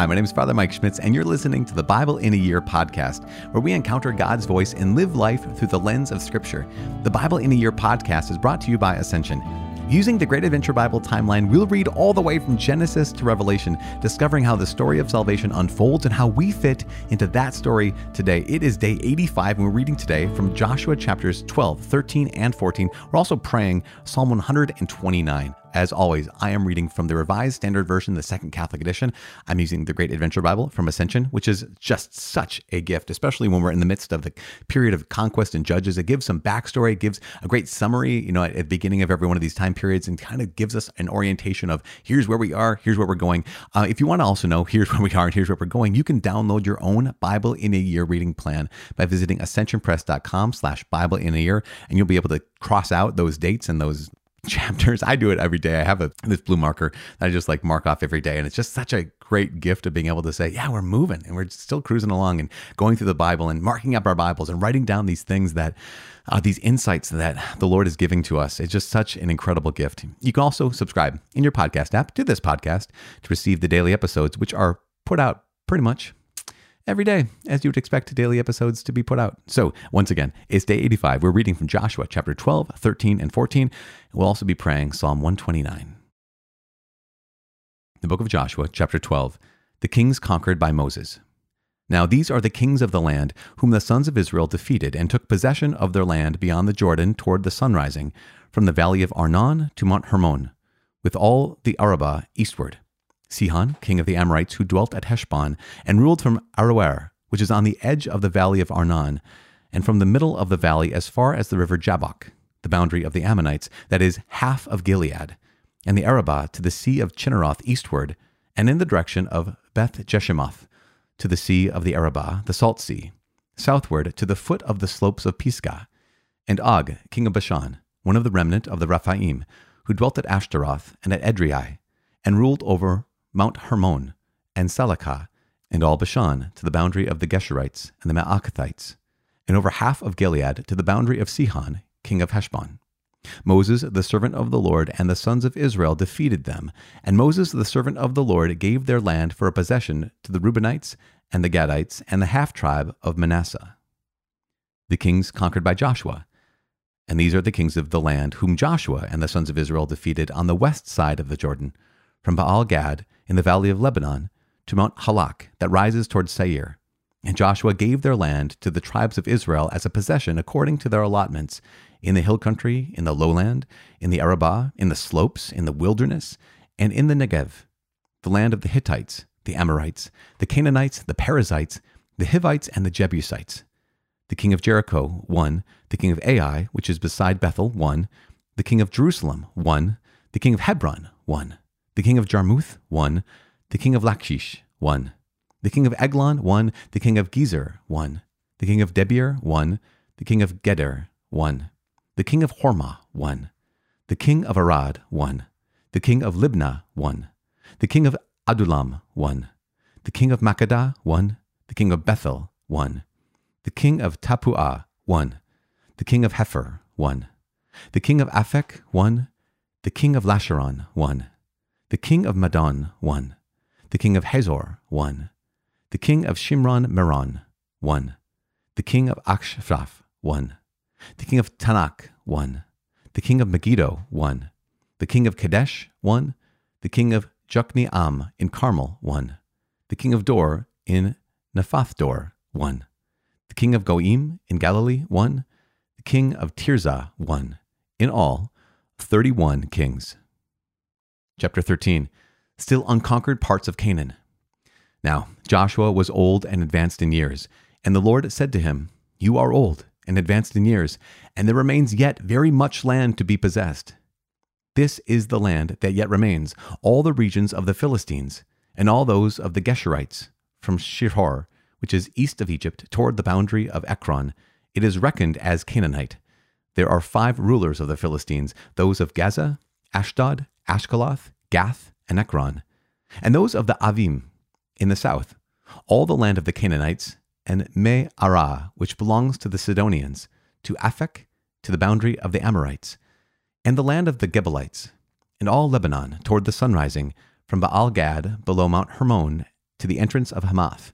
Hi, my name is Father Mike Schmitz, and you're listening to the Bible in a Year podcast, where we encounter God's voice and live life through the lens of Scripture. The Bible in a Year podcast is brought to you by Ascension. Using the Great Adventure Bible timeline, we'll read all the way from Genesis to Revelation, discovering how the story of salvation unfolds and how we fit into that story today. It is day 85, and we're reading today from Joshua chapters 12, 13, and 14. We're also praying Psalm 129. As always, I am reading from the Revised Standard Version, the Second Catholic Edition. I'm using the Great Adventure Bible from Ascension, which is just such a gift, especially when we're in the midst of the period of conquest and judges. It gives some backstory, it gives a great summary, you know, at, the beginning of every one of these time periods, and kind of gives us an orientation of here's where we are, here's where we're going. Uh, if you want to also know here's where we are and here's where we're going, you can download your own Bible in a Year reading plan by visiting ascensionpress.com/slash Bible in a Year, and you'll be able to cross out those dates and those chapters. I do it every day. I have a this blue marker that I just like mark off every day. And it's just such a great gift of being able to say, yeah, we're moving and we're still cruising along and going through the Bible and marking up our Bibles and writing down these things that uh, these insights that the Lord is giving to us. It's just such an incredible gift. You can also subscribe in your podcast app to this podcast to receive the daily episodes, which are put out pretty much every day, as you would expect daily episodes to be put out. So, once again, it's day 85. We're reading from Joshua chapter 12, 13, and 14. We'll also be praying Psalm 129. The book of Joshua, chapter 12, the kings conquered by Moses. Now, these are the kings of the land whom the sons of Israel defeated and took possession of their land beyond the Jordan toward the sunrising, from the valley of Arnon to Mount Hermon, with all the Arabah eastward Sihon, king of the Amorites, who dwelt at Heshbon, and ruled from Aroer, which is on the edge of the valley of Arnon, and from the middle of the valley as far as the river Jabbok, the boundary of the Ammonites, that is, half of Gilead, and the Arabah to the sea of Chinneroth eastward, and in the direction of Beth Jeshimoth, to the sea of the Arabah, the salt sea, southward to the foot of the slopes of Pisgah, and Og, king of Bashan, one of the remnant of the Rephaim, who dwelt at Ashtaroth and at Edrei, and ruled over Mount Hermon, and Salecah, and all Bashan to the boundary of the Geshurites and the Maacathites, and over half of Gilead to the boundary of Sihon, king of Heshbon. Moses, the servant of the Lord, and the sons of Israel defeated them, and Moses, the servant of the Lord, gave their land for a possession to the Reubenites and the Gadites and the half tribe of Manasseh. The kings conquered by Joshua. And these are the kings of the land whom Joshua and the sons of Israel defeated on the west side of the Jordan, from Baal Gad in the valley of Lebanon to Mount Halak that rises towards Seir. And Joshua gave their land to the tribes of Israel as a possession according to their allotments in the hill country, in the lowland, in the Arabah, in the slopes, in the wilderness, and in the Negev, the land of the Hittites, the Amorites, the Canaanites, the Perizzites, the Hivites, and the Jebusites. The king of Jericho, one. The king of Ai, which is beside Bethel, one. The king of Jerusalem, one. The king of Hebron, one the king of Jarmuth, one. The king of Lachish, one. The king of Eglon, one. The king of Gezer, one. The king of Debir, one. The king of Geder, one. The king of Hormah, one. The king of Arad, one. The king of Libnah, one. The king of Adullam, one. The king of Makkedah, one. The king of Bethel, one. The king of Tappuah, one. The king of Hepher, one. The king of Aphek, one. The king of Lasharon, one. The king of Madon, one. The king of Hazor, one. The king of Shimron Meron, one. The king of Achshaph, one. The king of Taanach, one. The king of Megiddo, one. The king of Kadesh, one. The king of Jokneam in Carmel, one. The king of Dor in Naphath one. The king of Goiim in Galilee, one. The king of Tirzah, one. In all, 31 kings. Chapter 13 Still unconquered parts of Canaan. Now, Joshua was old and advanced in years, and the Lord said to him, You are old and advanced in years, and there remains yet very much land to be possessed. This is the land that yet remains, all the regions of the Philistines, and all those of the Geshurites, from Shihor, which is east of Egypt, toward the boundary of Ekron. It is reckoned as Canaanite. There are five rulers of the Philistines, those of Gaza, Ashdod, Ashkelon, Gath, and Ekron, and those of the Avim in the south, all the land of the Canaanites, and Me Arah, which belongs to the Sidonians, to Aphek, to the boundary of the Amorites, and the land of the Gebalites, and all Lebanon toward the sunrising, from Baal Gad below Mount Hermon to the entrance of Hamath,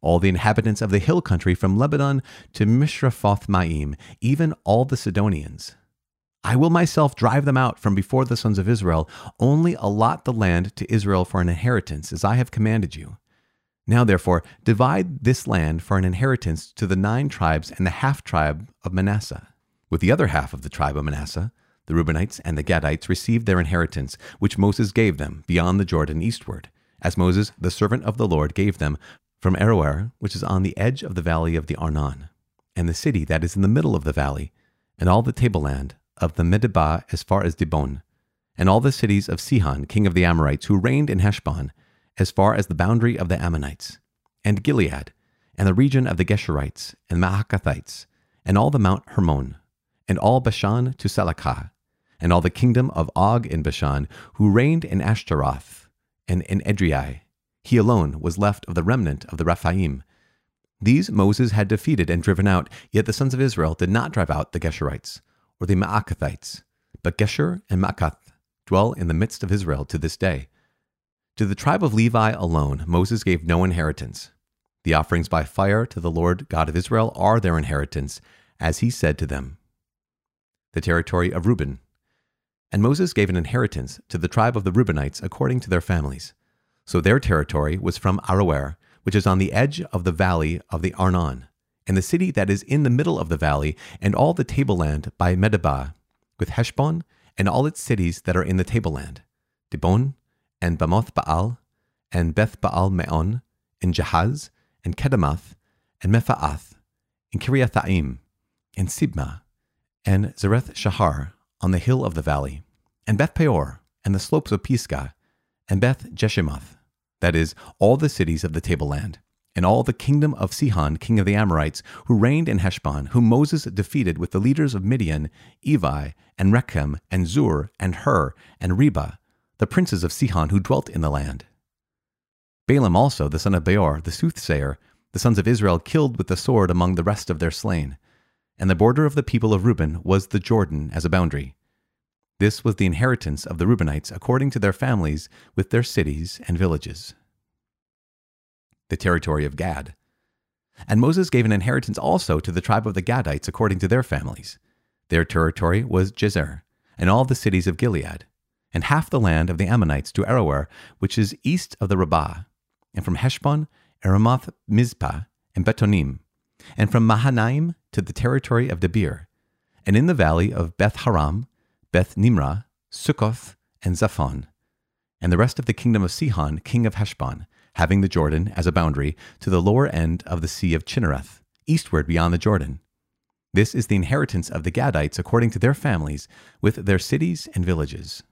all the inhabitants of the hill country from Lebanon to Mishrephoth Maim, even all the Sidonians. I will myself drive them out from before the sons of Israel, only allot the land to Israel for an inheritance, as I have commanded you. Now, therefore, divide this land for an inheritance to the nine tribes and the half tribe of Manasseh. With the other half of the tribe of Manasseh, the Reubenites and the Gadites received their inheritance, which Moses gave them beyond the Jordan eastward, as Moses, the servant of the Lord, gave them from Aroer, which is on the edge of the valley of the Arnon, and the city that is in the middle of the valley, and all the tableland of the Medeba as far as Dibon, and all the cities of Sihon, king of the Amorites, who reigned in Heshbon, as far as the boundary of the Ammonites, and Gilead, and the region of the Geshurites, and Maacathites, and all the Mount Hermon, and all Bashan to Salecah, and all the kingdom of Og in Bashan, who reigned in Ashtaroth, and in Edrei. He alone was left of the remnant of the Rephaim. These Moses had defeated and driven out, yet the sons of Israel did not drive out the Geshurites, or the Maacathites, but Geshur and Maacath dwell in the midst of Israel to this day. To the tribe of Levi alone Moses gave no inheritance. The offerings by fire to the Lord God of Israel are their inheritance, as he said to them. The territory of Reuben. And Moses gave an inheritance to the tribe of the Reubenites according to their families. So their territory was from Aroer, which is on the edge of the valley of the Arnon, and the city that is in the middle of the valley, and all the tableland by Medeba, with Heshbon and all its cities that are in the tableland, Dibon, and Bamoth Baal, and Beth Baal Meon, and Jahaz, and Kedemoth, and Mephaath, and Kiriathaim, and Sibmah, and Zareth Shahar on the hill of the valley, and Beth Peor, and the slopes of Pisgah, and Beth Jeshimoth, that is, all the cities of the tableland and all the kingdom of Sihon, king of the Amorites, who reigned in Heshbon, whom Moses defeated with the leaders of Midian, Evi, and Rekem, and Zur, and Hur, and Reba, the princes of Sihon who dwelt in the land. Balaam also, the son of Beor, the soothsayer, the sons of Israel killed with the sword among the rest of their slain. And the border of the people of Reuben was the Jordan as a boundary. This was the inheritance of the Reubenites according to their families with their cities and villages the territory of Gad. And Moses gave an inheritance also to the tribe of the Gadites according to their families. Their territory was Jazer, and all the cities of Gilead, and half the land of the Ammonites to Aroer, which is east of the Rabbah, and from Heshbon, Aramoth Mizpah, and Betonim, and from Mahanaim to the territory of Debir, and in the valley of Beth Haram, Beth Nimrah, Sukkoth, and Zaphon, and the rest of the kingdom of Sihon, king of Heshbon, having the Jordan as a boundary, to the lower end of the Sea of Chinnereth, eastward beyond the Jordan. This is the inheritance of the Gadites according to their families, with their cities and villages.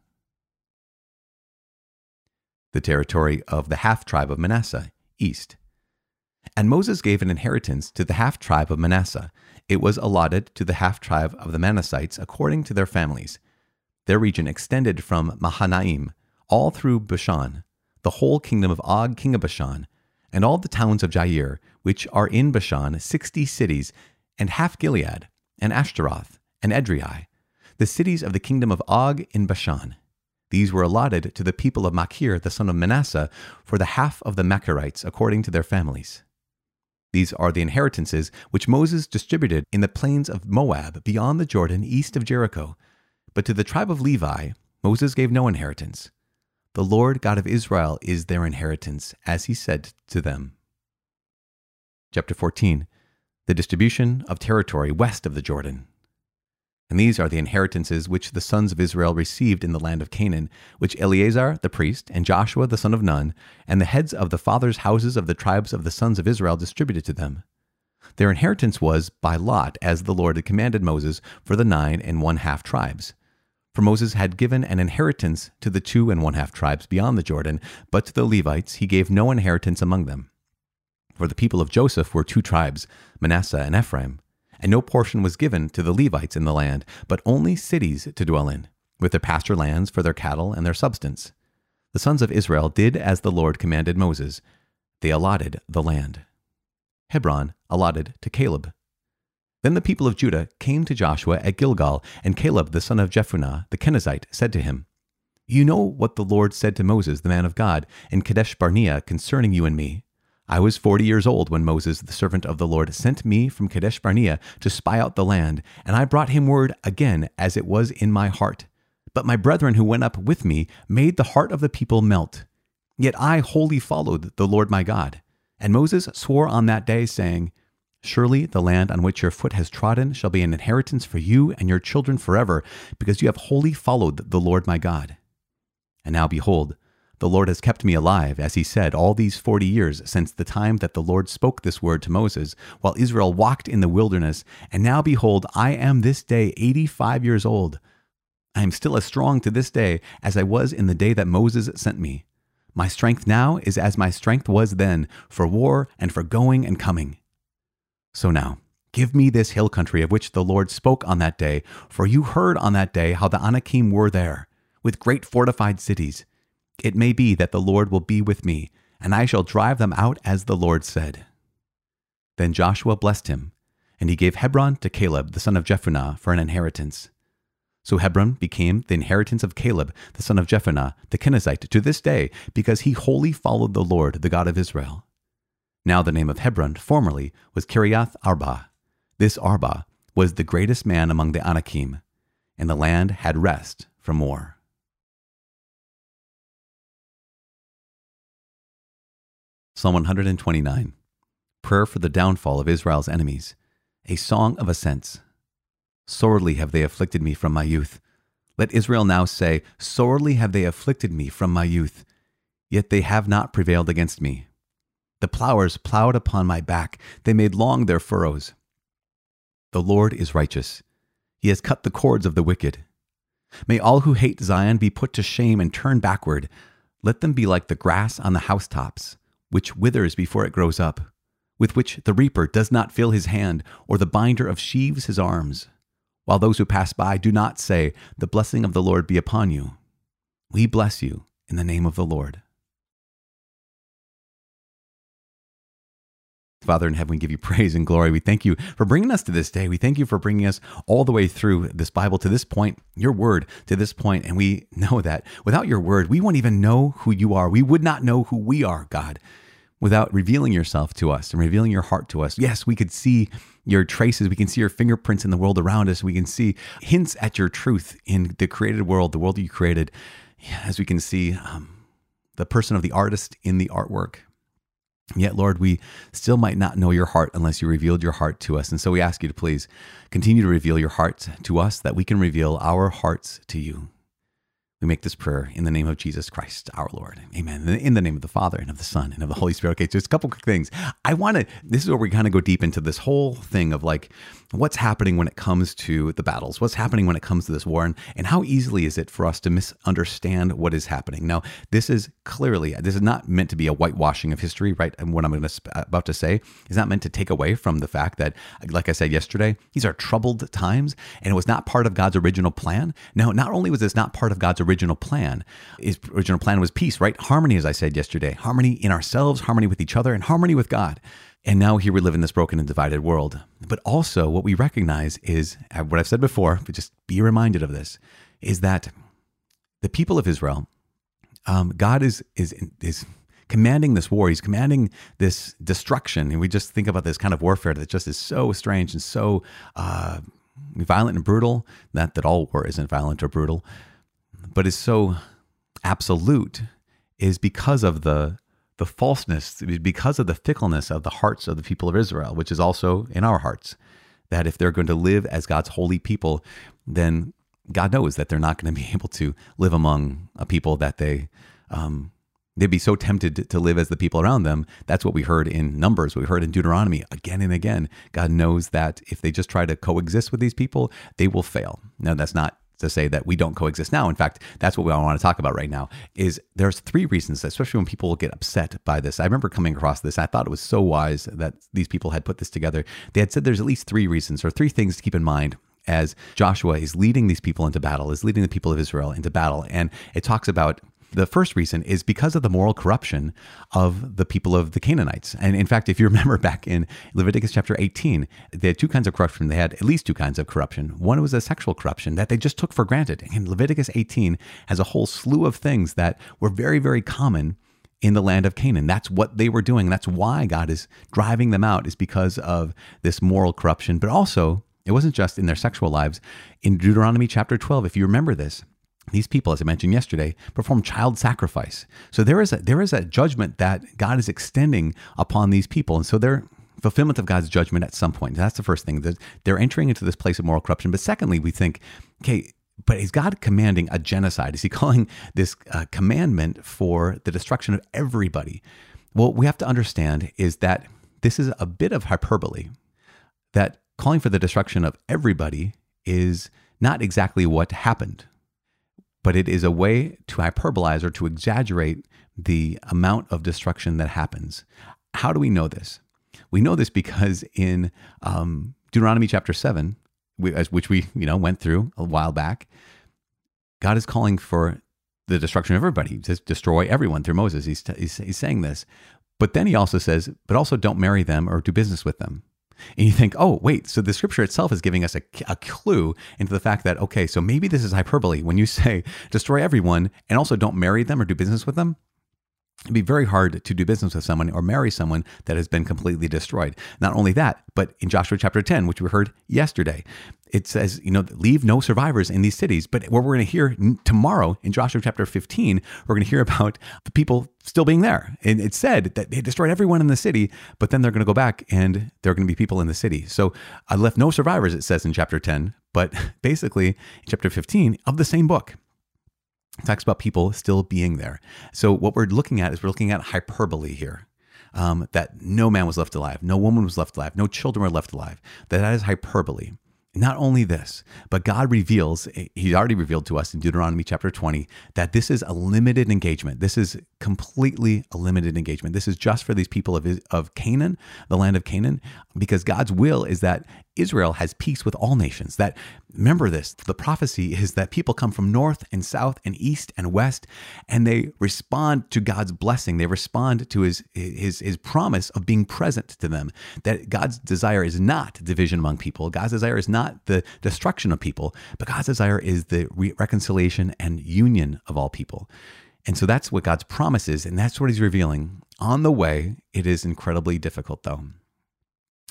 The territory of the half tribe of Manasseh, east. And Moses gave an inheritance to the half tribe of Manasseh. It was allotted to the half tribe of the Manassites according to their families. Their region extended from Mahanaim all through Bashan, the whole kingdom of Og, king of Bashan, and all the towns of Jair, which are in Bashan, sixty cities, and half Gilead, and Ashtaroth, and Edrei, the cities of the kingdom of Og in Bashan. These were allotted to the people of Machir, the son of Manasseh, for the half of the Machirites according to their families. These are the inheritances which Moses distributed in the plains of Moab beyond the Jordan east of Jericho. But to the tribe of Levi, Moses gave no inheritance. The Lord God of Israel is their inheritance, as he said to them. Chapter 14 The distribution of territory west of the Jordan. And these are the inheritances which the sons of Israel received in the land of Canaan, which Eleazar the priest, and Joshua the son of Nun, and the heads of the fathers' houses of the tribes of the sons of Israel distributed to them. Their inheritance was by lot, as the Lord had commanded Moses, for the nine and one half tribes. For Moses had given an inheritance to the two and one half tribes beyond the Jordan, but to the Levites he gave no inheritance among them. For the people of Joseph were two tribes, Manasseh and Ephraim, and no portion was given to the Levites in the land, but only cities to dwell in, with their pasture lands for their cattle and their substance. The sons of Israel did as the Lord commanded Moses. They allotted the land. Hebron allotted to Caleb. Then the people of Judah came to Joshua at Gilgal, and Caleb the son of Jephunneh the Kenizzite said to him, You know what the Lord said to Moses, the man of God, in Kadesh Barnea concerning you and me. I was forty years old when Moses, the servant of the Lord, sent me from Kadesh Barnea to spy out the land, and I brought him word again as it was in my heart. But my brethren who went up with me made the heart of the people melt. Yet I wholly followed the Lord my God. And Moses swore on that day, saying, Surely the land on which your foot has trodden shall be an inheritance for you and your children forever, because you have wholly followed the Lord my God. And now behold, the Lord has kept me alive, as he said, all these forty years since the time that the Lord spoke this word to Moses, while Israel walked in the wilderness. And now behold, I am this day eighty five years old. I am still as strong to this day as I was in the day that Moses sent me. My strength now is as my strength was then, for war and for going and coming. So now, give me this hill country of which the Lord spoke on that day, for you heard on that day how the Anakim were there, with great fortified cities. It may be that the Lord will be with me, and I shall drive them out as the Lord said. Then Joshua blessed him, and he gave Hebron to Caleb the son of Jephunneh for an inheritance. So Hebron became the inheritance of Caleb the son of Jephunneh the Kenizzite to this day, because he wholly followed the Lord, the God of Israel. Now the name of Hebron formerly was Kiriath Arba. This Arba was the greatest man among the Anakim, and the land had rest from war. Psalm 129 Prayer for the downfall of Israel's enemies, a song of ascents. Sorely have they afflicted me from my youth. Let Israel now say, Sorely have they afflicted me from my youth, yet they have not prevailed against me. The plowers plowed upon my back, they made long their furrows. The Lord is righteous. He has cut the cords of the wicked. May all who hate Zion be put to shame and turn backward. Let them be like the grass on the housetops, which withers before it grows up, with which the reaper does not fill his hand, or the binder of sheaves his arms. While those who pass by do not say, The blessing of the Lord be upon you. We bless you in the name of the Lord. Father in heaven, we give you praise and glory. We thank you for bringing us to this day. We thank you for bringing us all the way through this Bible to this point, your word to this point. And we know that without your word, we won't even know who you are. We would not know who we are, God, without revealing yourself to us and revealing your heart to us. Yes, we could see your traces. We can see your fingerprints in the world around us. We can see hints at your truth in the created world, the world that you created, as we can see um, the person of the artist in the artwork. Yet, Lord, we still might not know your heart unless you revealed your heart to us. And so we ask you to please continue to reveal your heart to us that we can reveal our hearts to you. We make this prayer in the name of Jesus Christ, our Lord. Amen. In the name of the Father and of the Son and of the Holy Spirit. Okay, so just a couple quick things. I want to, this is where we kind of go deep into this whole thing of like what's happening when it comes to the battles, what's happening when it comes to this war, and, and how easily is it for us to misunderstand what is happening. Now, this is clearly, this is not meant to be a whitewashing of history, right? And what I'm to, about to say is not meant to take away from the fact that, like I said yesterday, these are troubled times and it was not part of God's original plan. Now, not only was this not part of God's original original plan. His original plan was peace, right? Harmony, as I said yesterday, harmony in ourselves, harmony with each other, and harmony with God. And now here we live in this broken and divided world. But also, what we recognize is uh, what I've said before, but just be reminded of this, is that the people of Israel, um, God is is is commanding this war. He's commanding this destruction, and we just think about this kind of warfare that just is so strange and so uh, violent and brutal. Not that all war isn't violent or brutal, but is so absolute is because of the the falseness, because of the fickleness of the hearts of the people of Israel, which is also in our hearts. That if they're going to live as God's holy people, then God knows that they're not going to be able to live among a people that they um, they'd be so tempted to live as the people around them. That's what we heard in Numbers. We heard in Deuteronomy again and again. God knows that if they just try to coexist with these people, they will fail. Now, that's not to say that we don't coexist now. In fact, that's what we all want to talk about right now. Is there's three reasons, especially when people get upset by this. I remember coming across this. I thought it was so wise that these people had put this together. They had said there's at least three reasons or three things to keep in mind as Joshua is leading these people into battle, is leading the people of Israel into battle, and it talks about The first reason is because of the moral corruption of the people of the Canaanites. And in fact, if you remember back in Leviticus chapter 18, they had two kinds of corruption. They had at least two kinds of corruption. One was a sexual corruption that they just took for granted. And Leviticus 18 has a whole slew of things that were very, very common in the land of Canaan. That's what they were doing. That's why God is driving them out, is because of this moral corruption. But also, it wasn't just in their sexual lives. In Deuteronomy chapter 12, if you remember this, these people, as I mentioned yesterday, perform child sacrifice. So there is a there is a judgment that God is extending upon these people, and so they're fulfillment of God's judgment at some point. That's the first thing. That They're entering into this place of moral corruption. But secondly, we think, okay, but is God commanding a genocide? Is he calling this a commandment for the destruction of everybody? Well, we have to understand is that this is a bit of hyperbole. That calling for the destruction of everybody is not exactly what happened but it is a way to hyperbolize or to exaggerate the amount of destruction that happens. How do we know this? We know this because in um, Deuteronomy chapter 7, which we you know went through a while back, God is calling for the destruction of everybody, to destroy everyone through Moses. He's, he's, he's saying this. But then he also says, but also don't marry them or do business with them. And you think, oh, wait, so the scripture itself is giving us a, a, clue into the fact that, okay, so maybe this is hyperbole. When you say destroy everyone and also don't marry them or do business with them, It'd be very hard to do business with someone or marry someone that has been completely destroyed. Not only that, but in Joshua chapter 10, which we heard yesterday, it says, you know, leave no survivors in these cities. But what we're going to hear tomorrow in Joshua chapter 15, we're going to hear about the people still being there. And it said that they destroyed everyone in the city, but then they're going to go back and there are going to be people in the city. So I left no survivors, it says in chapter 10, but basically in chapter 15 of the same book It talks about people still being there. So what we're looking at is we're looking at hyperbole here. Um, that no man was left alive, no woman was left alive, no children were left alive. That that is hyperbole. Not only this, but God reveals, eh, He already revealed to us in Deuteronomy chapter 20 that this is a limited engagement. This is completely a limited engagement. This is just for these people of, of Canaan, the land of Canaan, because God's will is that Israel has peace with all nations. That remember this, the prophecy is that people come from north and south and east and west and they respond to God's blessing. They respond to his his his promise of being present to them. That God's desire is not division among people. God's desire is not the destruction of people, but God's desire is the re- reconciliation and union of all people. And so that's what God's promise is and that's what he's revealing. On the way, it is incredibly difficult though.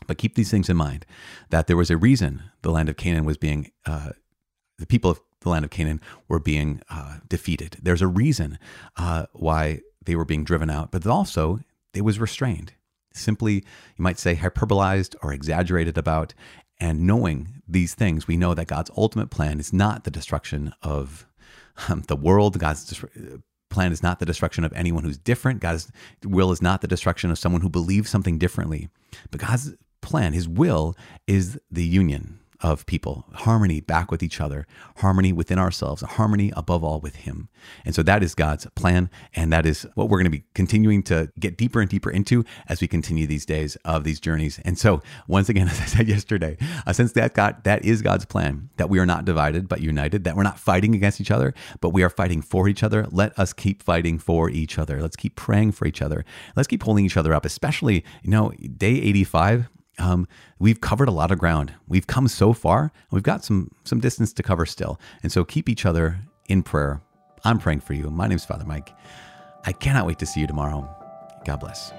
But keep these things in mind that there was a reason the land of Canaan was being, uh, the people of the land of Canaan were being uh, defeated. There's a reason uh, why they were being driven out, but also it was restrained. Simply, you might say, hyperbolized or exaggerated about. And knowing these things, we know that God's ultimate plan is not the destruction of um, the world. God's plan is not the destruction of anyone who's different. God's will is not the destruction of someone who believes something differently. But God's plan, his will is the union of people, harmony back with each other, harmony within ourselves, harmony above all with Him. And so that is God's plan. And that is what we're going to be continuing to get deeper and deeper into as we continue these days of these journeys. And so, once again, as I said yesterday, uh, since that God, that is God's plan, that we are not divided but united, that we're not fighting against each other, but we are fighting for each other. Let us keep fighting for each other. Let's keep praying for each other. Let's keep holding each other up, especially, you know, day 85 um, we've covered a lot of ground. We've come so far. We've got some some distance to cover still. And so keep each other in prayer. I'm praying for you. My name's Father Mike. I cannot wait to see you tomorrow. God bless.